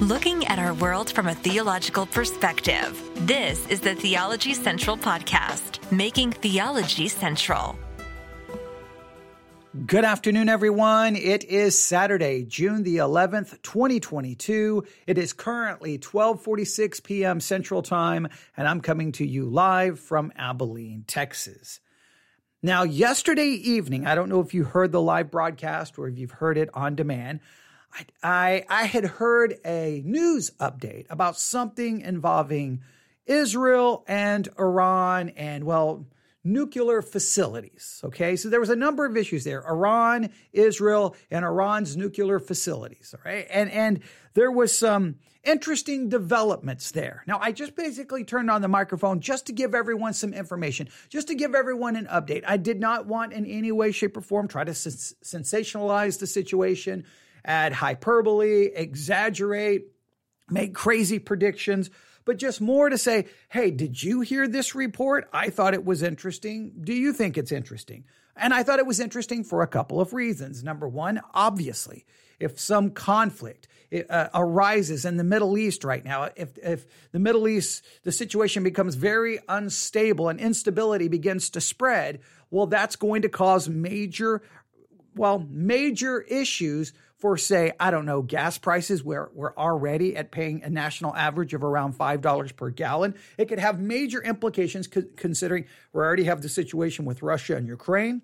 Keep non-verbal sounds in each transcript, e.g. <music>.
looking at our world from a theological perspective. This is the Theology Central Podcast, making theology central. Good afternoon, everyone. It is Saturday, June the 11th, 2022. It is currently 1246 p.m. Central Time, and I'm coming to you live from Abilene, Texas. Now, yesterday evening, I don't know if you heard the live broadcast or if you've heard it on demand, I, I, I had heard a news update about something involving Israel and Iran and, well, nuclear facilities. Okay, so there was a number of issues there: Iran, Israel, and Iran's nuclear facilities. All right, and and there was some interesting developments there. Now, I just basically turned on the microphone just to give everyone some information, just to give everyone an update. I did not want in any way, shape, or form try to sens- sensationalize the situation add hyperbole, exaggerate, make crazy predictions, but just more to say, hey, did you hear this report? I thought it was interesting. Do you think it's interesting? And I thought it was interesting for a couple of reasons. Number one, obviously, if some conflict uh, arises in the Middle East right now, if, if the Middle East, the situation becomes very unstable and instability begins to spread, well, that's going to cause major, well, major issues for say, I don't know, gas prices where we're already at paying a national average of around $5 per gallon. It could have major implications considering we already have the situation with Russia and Ukraine.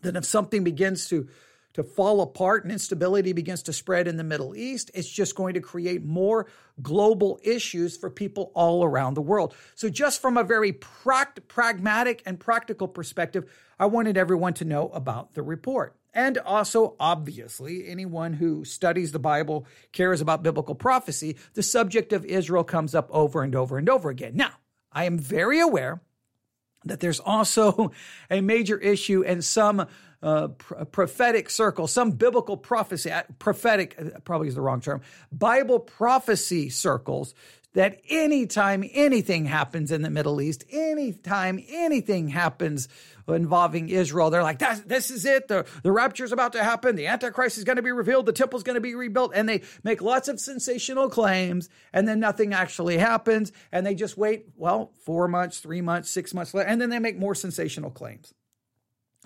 Then if something begins to to fall apart and instability begins to spread in the Middle East, it's just going to create more global issues for people all around the world. So, just from a very pragmatic and practical perspective, I wanted everyone to know about the report. And also, obviously, anyone who studies the Bible cares about biblical prophecy. The subject of Israel comes up over and over and over again. Now, I am very aware that there's also <laughs> a major issue in some uh, pr- prophetic circles, some biblical prophecy, uh, prophetic uh, probably is the wrong term, Bible prophecy circles that anytime anything happens in the Middle East, anytime anything happens involving Israel, they're like, this is it. The, the rapture is about to happen. The Antichrist is going to be revealed. The temple is going to be rebuilt. And they make lots of sensational claims, and then nothing actually happens. And they just wait, well, four months, three months, six months later, and then they make more sensational claims.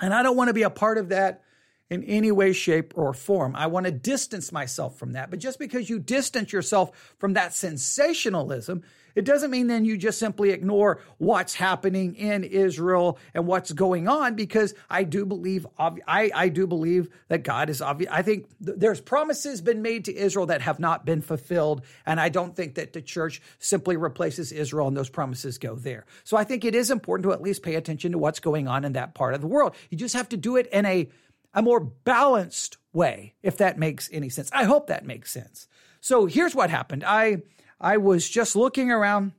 And I don't want to be a part of that in any way, shape, or form. I want to distance myself from that. But just because you distance yourself from that sensationalism, it doesn't mean then you just simply ignore what's happening in Israel and what's going on because I do believe I, I do believe that God is obvious. I think there's promises been made to Israel that have not been fulfilled. And I don't think that the church simply replaces Israel and those promises go there. So I think it is important to at least pay attention to what's going on in that part of the world. You just have to do it in a a more balanced way, if that makes any sense. I hope that makes sense. So here's what happened. I I was just looking around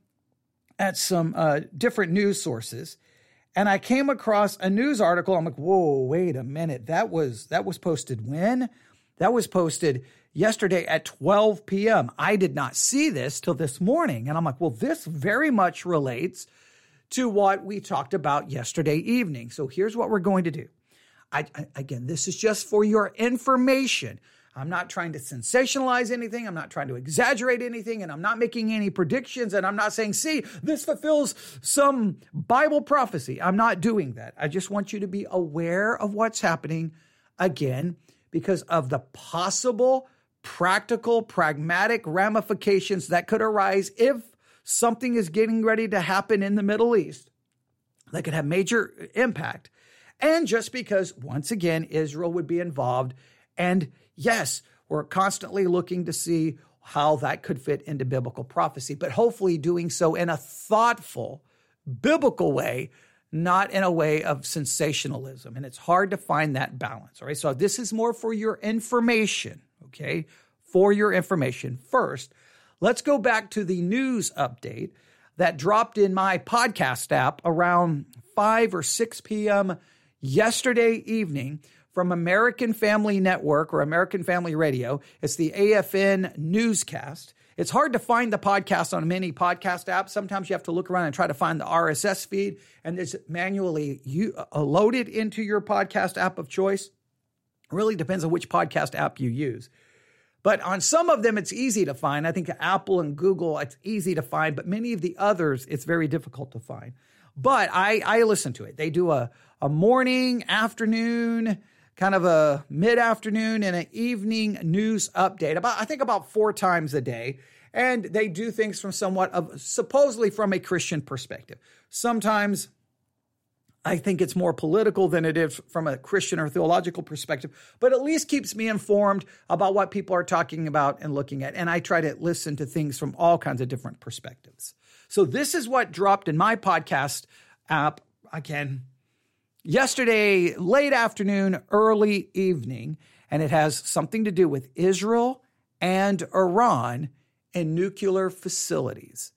at some uh, different news sources, and I came across a news article. I'm like, whoa, wait a minute. That was that was posted when? That was posted yesterday at 12 p.m. I did not see this till this morning, and I'm like, well, this very much relates to what we talked about yesterday evening. So here's what we're going to do. I, again, this is just for your information. I'm not trying to sensationalize anything. I'm not trying to exaggerate anything. And I'm not making any predictions. And I'm not saying, see, this fulfills some Bible prophecy. I'm not doing that. I just want you to be aware of what's happening again because of the possible practical, pragmatic ramifications that could arise if something is getting ready to happen in the Middle East that could have major impact and just because, once again, Israel would be involved. And yes, we're constantly looking to see how that could fit into biblical prophecy, but hopefully doing so in a thoughtful, biblical way, not in a way of sensationalism. And it's hard to find that balance. All right. So this is more for your information. Okay. For your information. First, let's go back to the news update that dropped in my podcast app around 5 or 6 p.m yesterday evening from American Family Network or American Family Radio. It's the AFN newscast. It's hard to find the podcast on many podcast apps. Sometimes you have to look around and try to find the RSS feed, and it's manually you, uh, loaded into your podcast app of choice. It really depends on which podcast app you use. But on some of them, it's easy to find. I think Apple and Google, it's easy to find, but many of the others, it's very difficult to find. But I, I listen to it. They do a, a morning, afternoon, kind of a mid afternoon, and an evening news update. About I think about four times a day, and they do things from somewhat of supposedly from a Christian perspective. Sometimes I think it's more political than it is from a Christian or theological perspective, but at least keeps me informed about what people are talking about and looking at. And I try to listen to things from all kinds of different perspectives. So this is what dropped in my podcast app again yesterday, late afternoon, early evening, and it has something to do with Israel and Iran and nuclear facilities.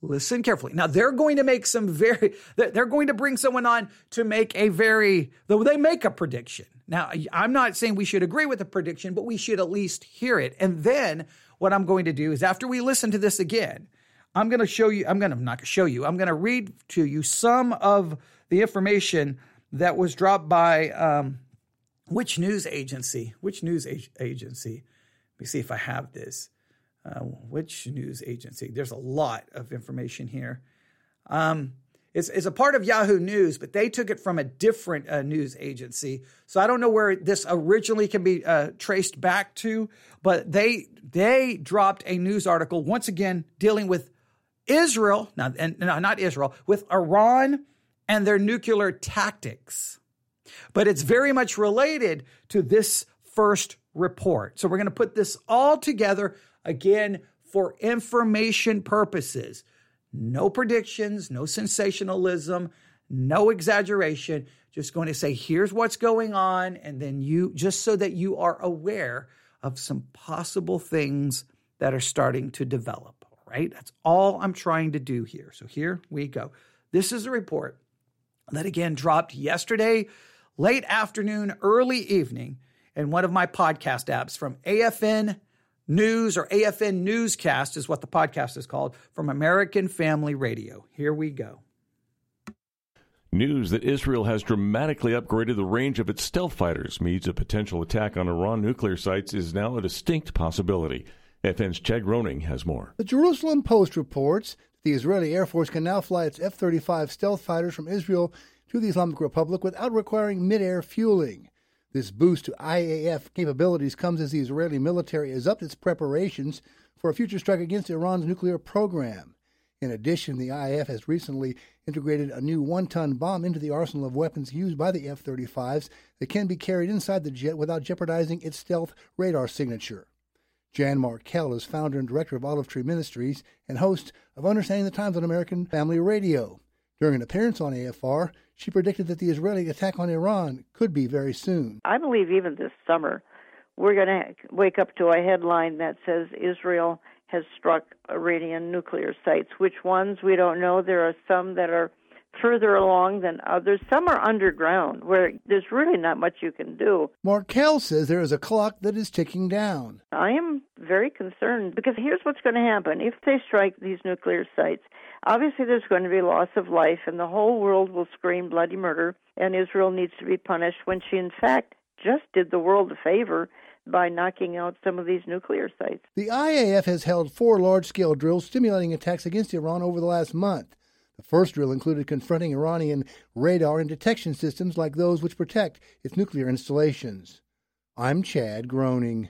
Listen carefully. Now they're going to make some very, they're going to bring someone on to make a very, though they make a prediction. Now, I'm not saying we should agree with the prediction, but we should at least hear it. And then what I'm going to do is after we listen to this again, I'm going to show you, I'm going to not show you, I'm going to read to you some of the information that was dropped by um, which news agency? Which news ag- agency? Let me see if I have this. Uh, which news agency? There's a lot of information here. Um, it's, it's, a part of Yahoo News, but they took it from a different uh, news agency. So I don't know where this originally can be uh, traced back to, but they they dropped a news article once again dealing with Israel, not, and, no, not Israel, with Iran and their nuclear tactics. But it's very much related to this first report. So we're going to put this all together Again, for information purposes. No predictions, no sensationalism, no exaggeration. Just going to say, here's what's going on. And then you, just so that you are aware of some possible things that are starting to develop. Right? That's all I'm trying to do here. So here we go. This is a report that again dropped yesterday, late afternoon, early evening, in one of my podcast apps from AFN News or AFN Newscast is what the podcast is called from American Family Radio. Here we go. News that Israel has dramatically upgraded the range of its stealth fighters means a potential attack on Iran nuclear sites is now a distinct possibility. FN's Groening has more. The Jerusalem Post reports that the Israeli Air Force can now fly its F 35 stealth fighters from Israel to the Islamic Republic without requiring mid air fueling. This boost to IAF capabilities comes as the Israeli military has upped its preparations for a future strike against Iran's nuclear program. In addition, the IAF has recently integrated a new one ton bomb into the arsenal of weapons used by the F 35s that can be carried inside the jet without jeopardizing its stealth radar signature. Jan Markell is founder and director of Olive Tree Ministries and host of Understanding the Times on American Family Radio. During an appearance on AFR, she predicted that the Israeli attack on Iran could be very soon. I believe even this summer, we're going to wake up to a headline that says Israel has struck Iranian nuclear sites. Which ones, we don't know. There are some that are further along than others. Some are underground where there's really not much you can do. Markell says there is a clock that is ticking down. I am very concerned because here's what's going to happen. If they strike these nuclear sites, Obviously, there's going to be loss of life, and the whole world will scream bloody murder, and Israel needs to be punished when she, in fact, just did the world a favor by knocking out some of these nuclear sites. The IAF has held four large scale drills stimulating attacks against Iran over the last month. The first drill included confronting Iranian radar and detection systems like those which protect its nuclear installations. I'm Chad Groening.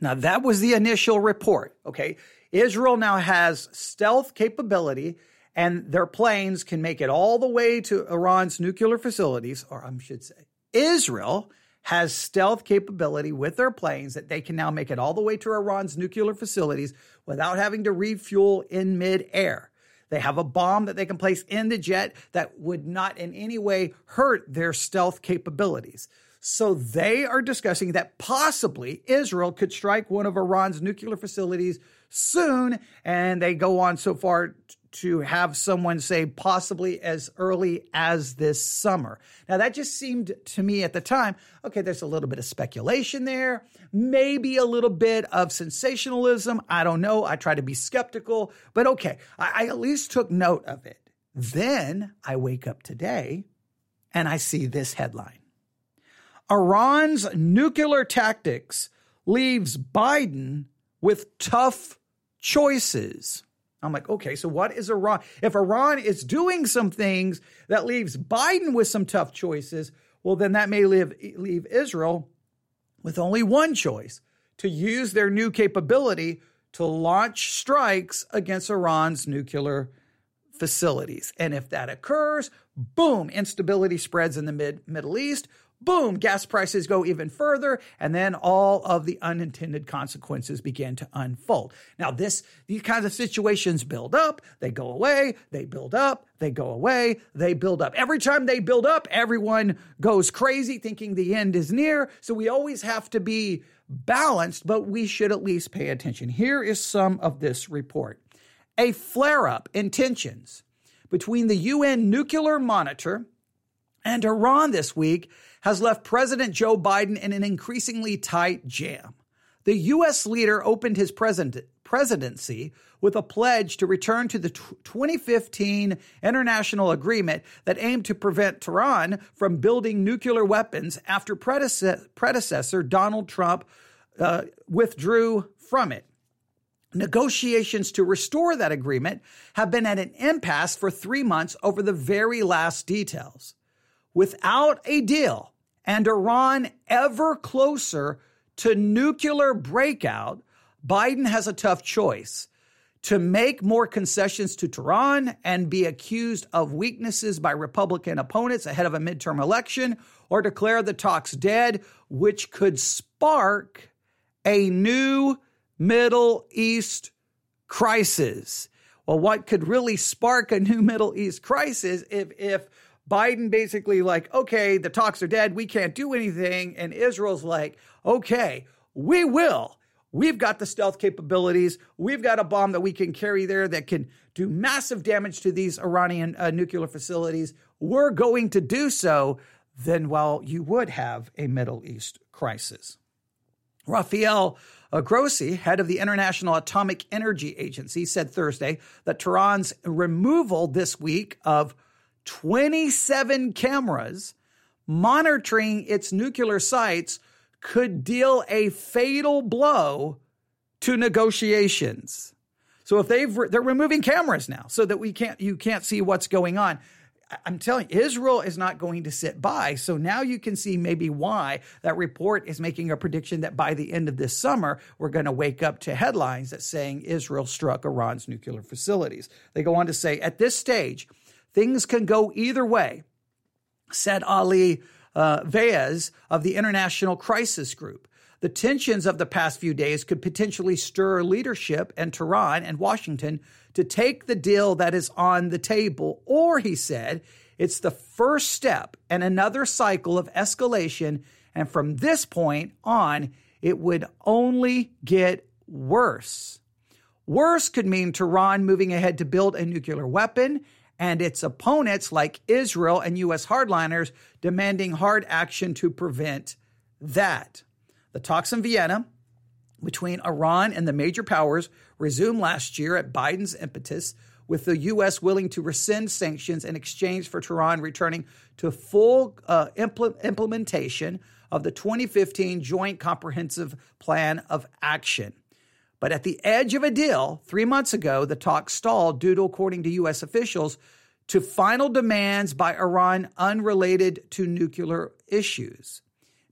Now, that was the initial report, okay? Israel now has stealth capability, and their planes can make it all the way to Iran's nuclear facilities, or I should say, Israel has stealth capability with their planes that they can now make it all the way to Iran's nuclear facilities without having to refuel in midair. They have a bomb that they can place in the jet that would not in any way hurt their stealth capabilities. So they are discussing that possibly Israel could strike one of Iran's nuclear facilities soon. And they go on so far to have someone say possibly as early as this summer. Now, that just seemed to me at the time okay, there's a little bit of speculation there, maybe a little bit of sensationalism. I don't know. I try to be skeptical, but okay, I, I at least took note of it. Then I wake up today and I see this headline Iran's nuclear tactics leaves Biden with tough choices. I'm like, okay, so what is Iran? If Iran is doing some things that leaves Biden with some tough choices, well, then that may leave, leave Israel with only one choice to use their new capability to launch strikes against Iran's nuclear facilities. And if that occurs, boom, instability spreads in the mid- Middle East. Boom, gas prices go even further, and then all of the unintended consequences begin to unfold. Now, this these kinds of situations build up, they go away, they build up, they go away, they build up. Every time they build up, everyone goes crazy thinking the end is near. So we always have to be balanced, but we should at least pay attention. Here is some of this report. A flare up in tensions between the UN nuclear monitor and Iran this week has left President Joe Biden in an increasingly tight jam. The U.S. leader opened his president, presidency with a pledge to return to the 2015 international agreement that aimed to prevent Tehran from building nuclear weapons after predecessor, predecessor Donald Trump uh, withdrew from it. Negotiations to restore that agreement have been at an impasse for three months over the very last details. Without a deal, and Iran ever closer to nuclear breakout, Biden has a tough choice to make more concessions to Tehran and be accused of weaknesses by Republican opponents ahead of a midterm election or declare the talks dead, which could spark a new Middle East crisis. Well, what could really spark a new Middle East crisis if, if Biden basically like, okay, the talks are dead. We can't do anything. And Israel's like, okay, we will. We've got the stealth capabilities. We've got a bomb that we can carry there that can do massive damage to these Iranian uh, nuclear facilities. We're going to do so. Then, well, you would have a Middle East crisis. Rafael uh, Grossi, head of the International Atomic Energy Agency, said Thursday that Tehran's removal this week of 27 cameras monitoring its nuclear sites could deal a fatal blow to negotiations. So if they've they're removing cameras now so that we can't you can't see what's going on. I'm telling you, Israel is not going to sit by. So now you can see maybe why that report is making a prediction that by the end of this summer, we're going to wake up to headlines that saying Israel struck Iran's nuclear facilities. They go on to say at this stage, Things can go either way, said Ali uh, of the International Crisis Group. The tensions of the past few days could potentially stir leadership in Tehran and Washington to take the deal that is on the table. Or, he said, it's the first step in another cycle of escalation. And from this point on, it would only get worse. Worse could mean Tehran moving ahead to build a nuclear weapon and its opponents like Israel and U.S. hardliners demanding hard action to prevent that. The talks in Vienna between Iran and the major powers resumed last year at Biden's impetus, with the U.S. willing to rescind sanctions in exchange for Tehran returning to full uh, impl- implementation of the 2015 Joint Comprehensive Plan of Action. But at the edge of a deal, three months ago, the talks stalled due to, according to U.S. officials, to final demands by Iran unrelated to nuclear issues.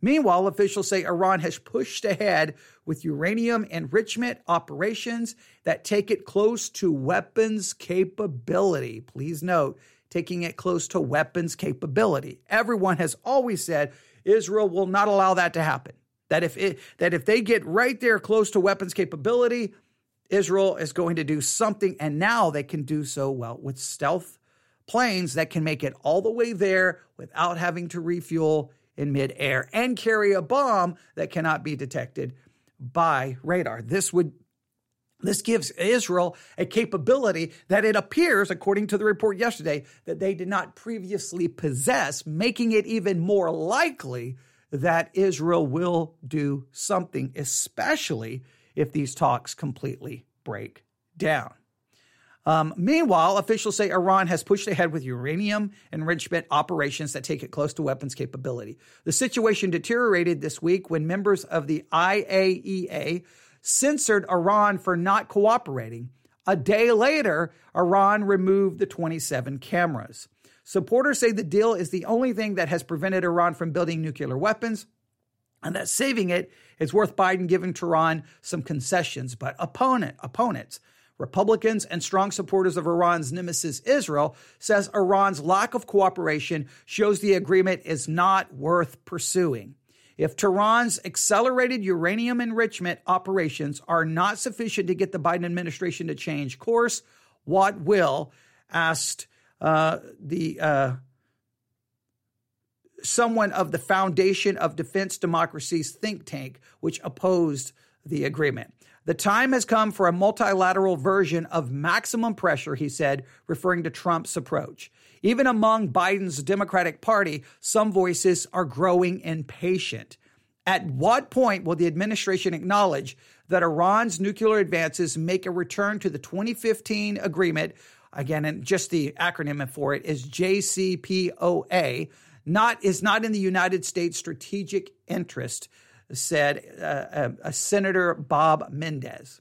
Meanwhile, officials say Iran has pushed ahead with uranium enrichment operations that take it close to weapons capability. Please note, taking it close to weapons capability. Everyone has always said Israel will not allow that to happen. That if it, that if they get right there close to weapons capability, Israel is going to do something, and now they can do so well with stealth planes that can make it all the way there without having to refuel in midair and carry a bomb that cannot be detected by radar. This would this gives Israel a capability that it appears, according to the report yesterday, that they did not previously possess, making it even more likely that Israel will do something, especially if these talks completely break down. Um, meanwhile, officials say Iran has pushed ahead with uranium enrichment operations that take it close to weapons capability. The situation deteriorated this week when members of the IAEA censored Iran for not cooperating. A day later, Iran removed the 27 cameras. Supporters say the deal is the only thing that has prevented Iran from building nuclear weapons and that saving it is worth Biden giving Tehran some concessions. But opponent, opponents, Republicans and strong supporters of Iran's nemesis Israel says Iran's lack of cooperation shows the agreement is not worth pursuing. If Tehran's accelerated uranium enrichment operations are not sufficient to get the Biden administration to change course, what will? asked uh, the uh, someone of the Foundation of Defense Democracies think tank, which opposed the agreement. The time has come for a multilateral version of maximum pressure, he said, referring to Trump's approach. Even among Biden's Democratic Party, some voices are growing impatient. At what point will the administration acknowledge that Iran's nuclear advances make a return to the 2015 agreement? Again, and just the acronym for it is JCPOA, not is not in the United States strategic interest, said uh, uh, Senator Bob Menendez.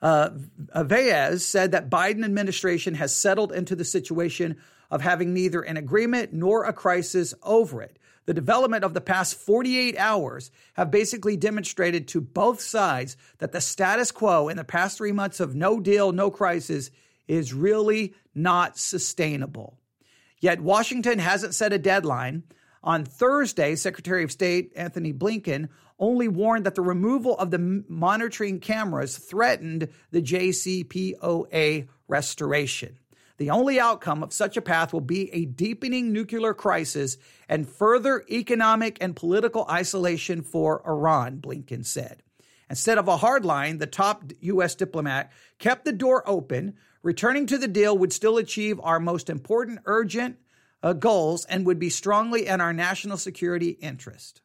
Uh, Vaez said that Biden administration has settled into the situation of having neither an agreement nor a crisis over it. The development of the past 48 hours have basically demonstrated to both sides that the status quo in the past three months of no deal, no crisis is really not sustainable. Yet Washington hasn't set a deadline. On Thursday, Secretary of State Antony Blinken only warned that the removal of the monitoring cameras threatened the JCPOA restoration. The only outcome of such a path will be a deepening nuclear crisis and further economic and political isolation for Iran, Blinken said. Instead of a hard line, the top U.S. diplomat kept the door open Returning to the deal would still achieve our most important urgent uh, goals and would be strongly in our national security interest.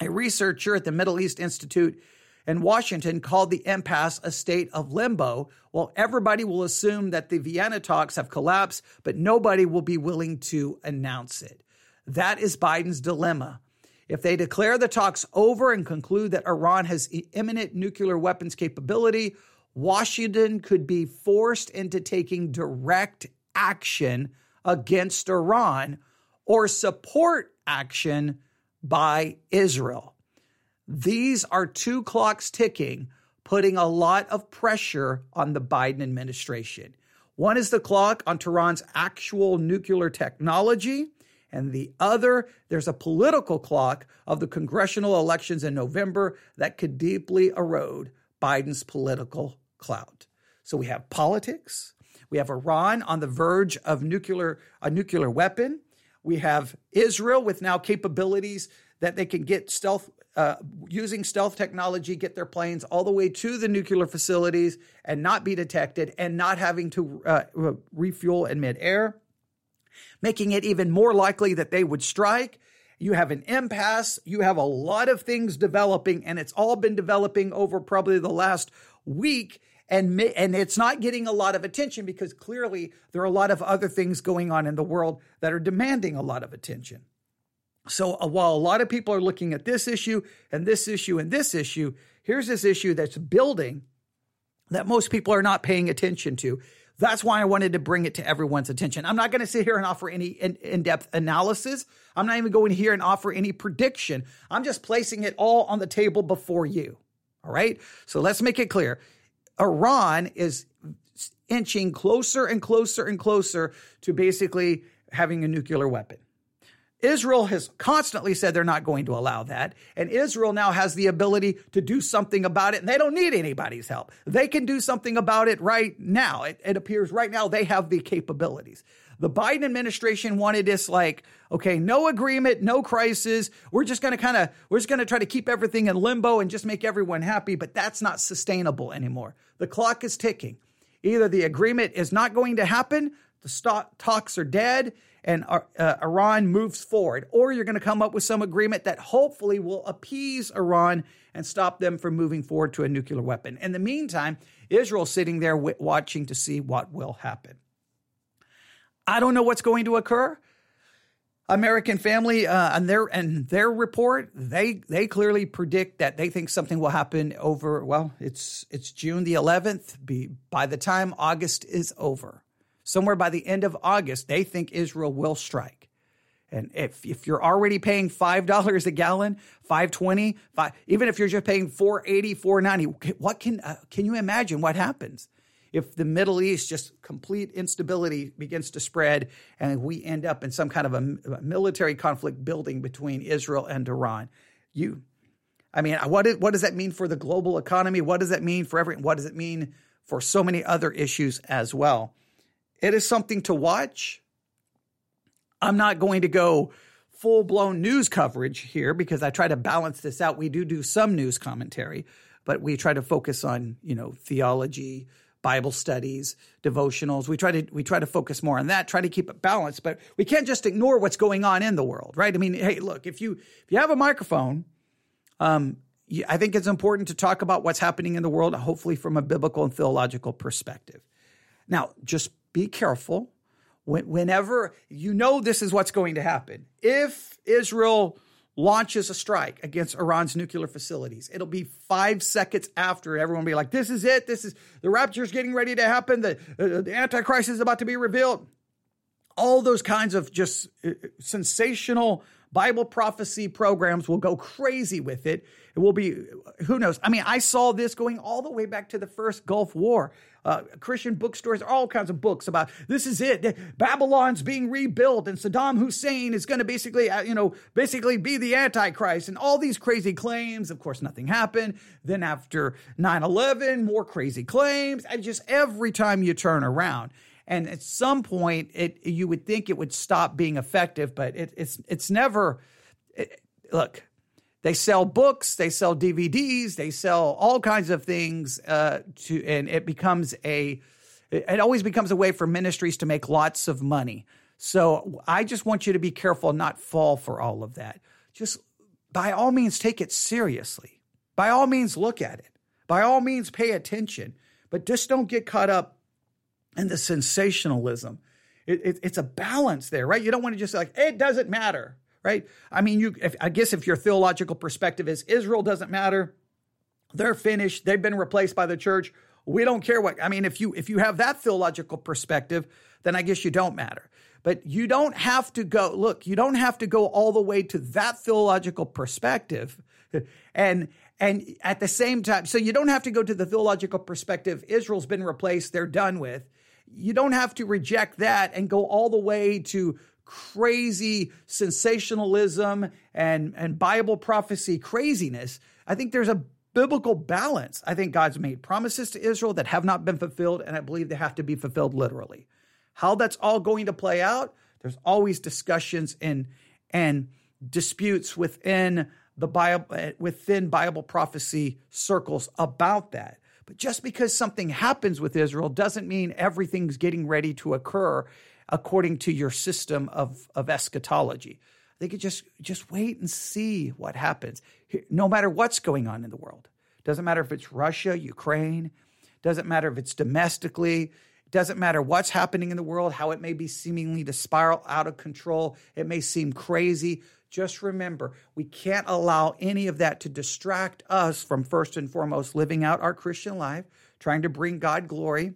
A researcher at the Middle East Institute in Washington called the impasse a state of limbo. Well, everybody will assume that the Vienna talks have collapsed, but nobody will be willing to announce it. That is Biden's dilemma. If they declare the talks over and conclude that Iran has imminent nuclear weapons capability, Washington could be forced into taking direct action against Iran or support action by Israel. These are two clocks ticking, putting a lot of pressure on the Biden administration. One is the clock on Tehran's actual nuclear technology, and the other, there's a political clock of the congressional elections in November that could deeply erode Biden's political clout. So we have politics. We have Iran on the verge of nuclear a nuclear weapon. We have Israel with now capabilities that they can get stealth uh, using stealth technology, get their planes all the way to the nuclear facilities and not be detected, and not having to uh, refuel in midair, making it even more likely that they would strike. You have an impasse. You have a lot of things developing, and it's all been developing over probably the last week and and it's not getting a lot of attention because clearly there are a lot of other things going on in the world that are demanding a lot of attention. So uh, while a lot of people are looking at this issue and this issue and this issue, here's this issue that's building that most people are not paying attention to. That's why I wanted to bring it to everyone's attention. I'm not going to sit here and offer any in depth analysis. I'm not even going here and offer any prediction. I'm just placing it all on the table before you. All right. So let's make it clear. Iran is inching closer and closer and closer to basically having a nuclear weapon. Israel has constantly said they're not going to allow that. And Israel now has the ability to do something about it. And they don't need anybody's help. They can do something about it right now. It, it appears right now they have the capabilities. The Biden administration wanted this like, okay, no agreement, no crisis. We're just going to kind of, we're just going to try to keep everything in limbo and just make everyone happy. But that's not sustainable anymore. The clock is ticking. Either the agreement is not going to happen, the talks are dead, and uh, uh, Iran moves forward, or you're going to come up with some agreement that hopefully will appease Iran and stop them from moving forward to a nuclear weapon. In the meantime, Israel's sitting there w- watching to see what will happen. I don't know what's going to occur. American Family uh, and their and their report they they clearly predict that they think something will happen over well it's it's June the 11th be by the time August is over somewhere by the end of August they think Israel will strike and if if you're already paying five dollars a gallon 520 five, even if you're just paying 480 490 what can uh, can you imagine what happens if the Middle East just complete instability begins to spread and we end up in some kind of a, a military conflict building between Israel and Iran. You, I mean, what, is, what does that mean for the global economy? What does that mean for every, what does it mean for so many other issues as well? It is something to watch. I'm not going to go full blown news coverage here because I try to balance this out. We do do some news commentary, but we try to focus on, you know, theology, Bible studies, devotionals. We try to we try to focus more on that, try to keep it balanced, but we can't just ignore what's going on in the world, right? I mean, hey, look, if you if you have a microphone, um, I think it's important to talk about what's happening in the world, hopefully from a biblical and theological perspective. Now, just be careful whenever you know this is what's going to happen. If Israel launches a strike against Iran's nuclear facilities. It'll be five seconds after, everyone will be like, "This is it. This is the rapture's getting ready to happen. The uh, the Antichrist is about to be revealed." All those kinds of just uh, sensational Bible prophecy programs will go crazy with it. It will be, who knows? I mean, I saw this going all the way back to the first Gulf War. Uh, Christian bookstores, all kinds of books about this is it. Babylon's being rebuilt, and Saddam Hussein is going to basically, uh, you know, basically be the Antichrist, and all these crazy claims. Of course, nothing happened. Then after 9 11, more crazy claims. And just every time you turn around. And at some point, it you would think it would stop being effective, but it, it's it's never. It, look, they sell books, they sell DVDs, they sell all kinds of things uh, to, and it becomes a. It always becomes a way for ministries to make lots of money. So I just want you to be careful, not fall for all of that. Just by all means, take it seriously. By all means, look at it. By all means, pay attention. But just don't get caught up in the sensationalism. It, it, it's a balance there, right? You don't want to just like it doesn't matter, right? I mean, you. If, I guess if your theological perspective is Israel doesn't matter, they're finished, they've been replaced by the church. We don't care what. I mean, if you if you have that theological perspective, then I guess you don't matter. But you don't have to go. Look, you don't have to go all the way to that theological perspective, <laughs> and and at the same time, so you don't have to go to the theological perspective. Israel's been replaced; they're done with you don't have to reject that and go all the way to crazy sensationalism and, and Bible prophecy craziness. I think there's a biblical balance. I think God's made promises to Israel that have not been fulfilled, and I believe they have to be fulfilled literally. How that's all going to play out, there's always discussions and and disputes within the Bible within Bible prophecy circles about that. But just because something happens with Israel doesn't mean everything's getting ready to occur according to your system of, of eschatology. They could just just wait and see what happens. No matter what's going on in the world. Doesn't matter if it's Russia, Ukraine, doesn't matter if it's domestically, doesn't matter what's happening in the world, how it may be seemingly to spiral out of control, it may seem crazy. Just remember, we can't allow any of that to distract us from first and foremost living out our Christian life, trying to bring God glory,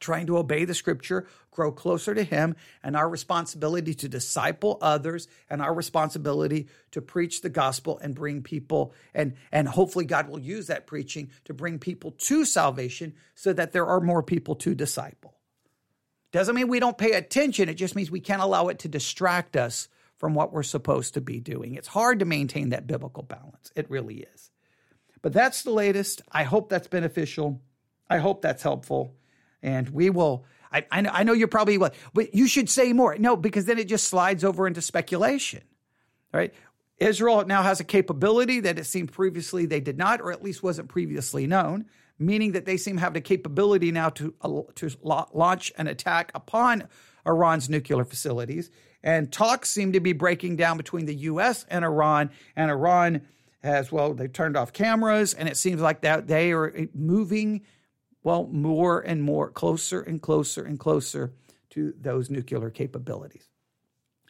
trying to obey the scripture, grow closer to Him, and our responsibility to disciple others, and our responsibility to preach the gospel and bring people, and, and hopefully God will use that preaching to bring people to salvation so that there are more people to disciple. Doesn't mean we don't pay attention, it just means we can't allow it to distract us from what we're supposed to be doing. It's hard to maintain that biblical balance. It really is. But that's the latest. I hope that's beneficial. I hope that's helpful. And we will. I, I, know, you're probably what, but you should say more. No, because then it just slides over into speculation, right? Israel now has a capability that it seemed previously they did not, or at least wasn't previously known, meaning that they seem to have the capability now to, uh, to launch an attack upon Iran's nuclear facilities. And talks seem to be breaking down between the U.S. and Iran. And Iran has, well, they turned off cameras, and it seems like that they are moving, well, more and more closer and closer and closer to those nuclear capabilities.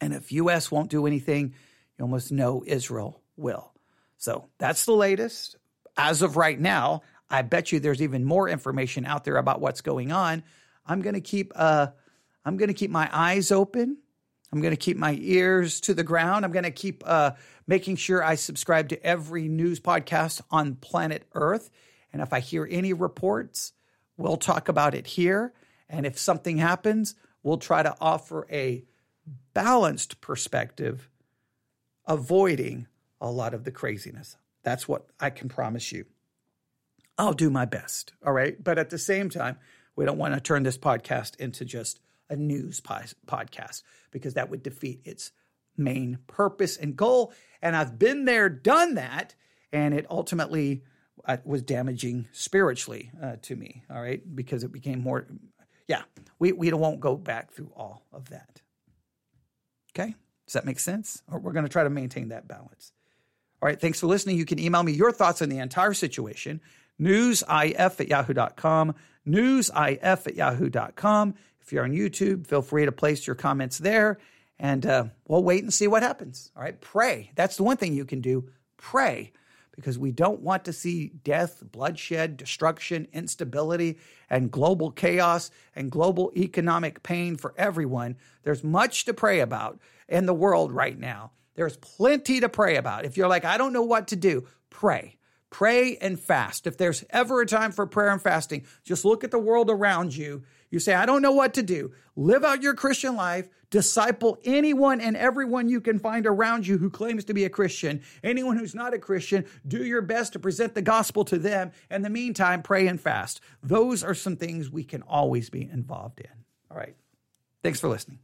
And if U.S. won't do anything, you almost know Israel will. So that's the latest. As of right now, I bet you there's even more information out there about what's going on. I'm going to keep uh, I'm going to keep my eyes open. I'm going to keep my ears to the ground. I'm going to keep uh, making sure I subscribe to every news podcast on planet Earth. And if I hear any reports, we'll talk about it here. And if something happens, we'll try to offer a balanced perspective, avoiding a lot of the craziness. That's what I can promise you. I'll do my best. All right. But at the same time, we don't want to turn this podcast into just a news podcast because that would defeat its main purpose and goal. And I've been there, done that, and it ultimately was damaging spiritually uh, to me. All right. Because it became more, yeah, we, we won't go back through all of that. Okay. Does that make sense? Or we're going to try to maintain that balance. All right. Thanks for listening. You can email me your thoughts on the entire situation newsif at yahoo.com, newsif at yahoo.com. If you're on YouTube, feel free to place your comments there and uh, we'll wait and see what happens. All right, pray. That's the one thing you can do. Pray because we don't want to see death, bloodshed, destruction, instability, and global chaos and global economic pain for everyone. There's much to pray about in the world right now. There's plenty to pray about. If you're like, I don't know what to do, pray. Pray and fast. If there's ever a time for prayer and fasting, just look at the world around you. You say, I don't know what to do. Live out your Christian life. Disciple anyone and everyone you can find around you who claims to be a Christian. Anyone who's not a Christian, do your best to present the gospel to them. In the meantime, pray and fast. Those are some things we can always be involved in. All right. Thanks for listening.